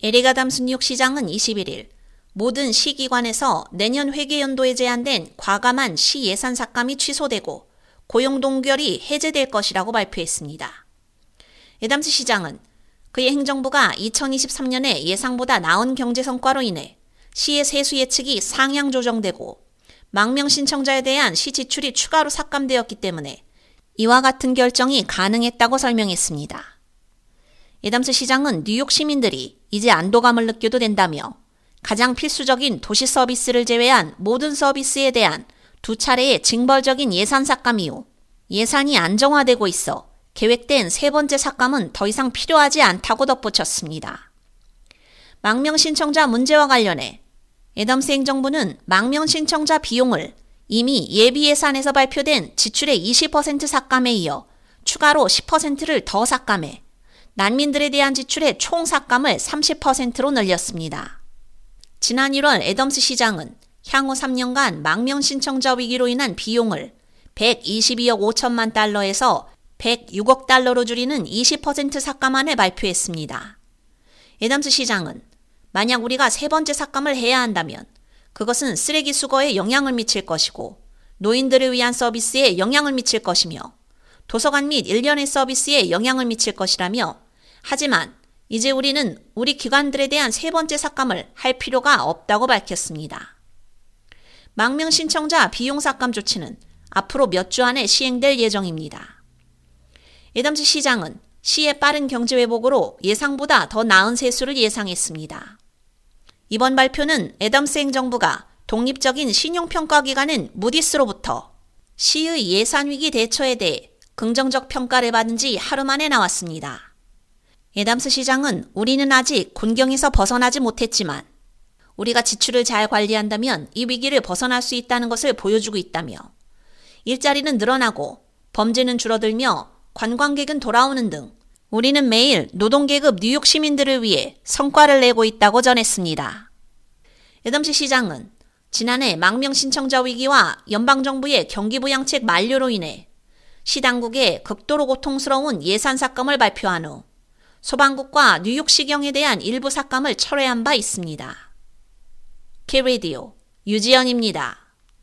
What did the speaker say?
에리가 담스 뉴욕 시장은 21일 모든 시기관에서 내년 회계연도에 제한된 과감한 시 예산 삭감이 취소되고 고용 동결이 해제될 것이라고 발표했습니다. 에담스 시장은 그의 행정부가 2023년에 예상보다 나은 경제 성과로 인해 시의 세수 예측이 상향 조정되고 망명 신청자에 대한 시 지출이 추가로 삭감되었기 때문에 이와 같은 결정이 가능했다고 설명했습니다. 에담스 시장은 뉴욕 시민들이 이제 안도감을 느껴도 된다며 가장 필수적인 도시 서비스를 제외한 모든 서비스에 대한 두 차례의 징벌적인 예산 삭감 이후 예산이 안정화되고 있어 계획된 세 번째 삭감은 더 이상 필요하지 않다고 덧붙였습니다. 망명 신청자 문제와 관련해 에덤스 행정부는 망명 신청자 비용을 이미 예비 예산에서 발표된 지출의 20% 삭감에 이어 추가로 10%를 더 삭감해 난민들에 대한 지출의 총 삭감을 30%로 늘렸습니다. 지난 1월 애덤스 시장은 향후 3년간 망명 신청자 위기로 인한 비용을 122억 5천만 달러에서 106억 달러로 줄이는 20% 삭감안을 발표했습니다. 애덤스 시장은 만약 우리가 세 번째 삭감을 해야 한다면 그것은 쓰레기 수거에 영향을 미칠 것이고 노인들을 위한 서비스에 영향을 미칠 것이며 도서관 및 일련의 서비스에 영향을 미칠 것이라며 하지만 이제 우리는 우리 기관들에 대한 세 번째 삭감을 할 필요가 없다고 밝혔습니다. 망명 신청자 비용 삭감 조치는 앞으로 몇 주 안에 시행될 예정입니다. 에덤스 시장은 시의 빠른 경제 회복으로 예상보다 더 나은 세수를 예상했습니다. 이번 발표는 에덤스 행정부가 독립적인 신용평가기관인 무디스로부터 시의 예산위기 대처에 대해 긍정적 평가를 받은 지 하루 만에 나왔습니다. 에담스 시장은 우리는 아직 곤경에서 벗어나지 못했지만 우리가 지출을 잘 관리한다면 이 위기를 벗어날 수 있다는 것을 보여주고 있다며 일자리는 늘어나고 범죄는 줄어들며 관광객은 돌아오는 등 우리는 매일 노동계급 뉴욕 시민들을 위해 성과를 내고 있다고 전했습니다. 에덤시 시장은 지난해 망명 신청자 위기와 연방정부의 경기부양책 만료로 인해 시당국의 극도로 고통스러운 예산 삭감을 발표한 후 소방국과 뉴욕시경에 대한 일부 삭감을 철회한 바 있습니다. 키레디오 유지연입니다.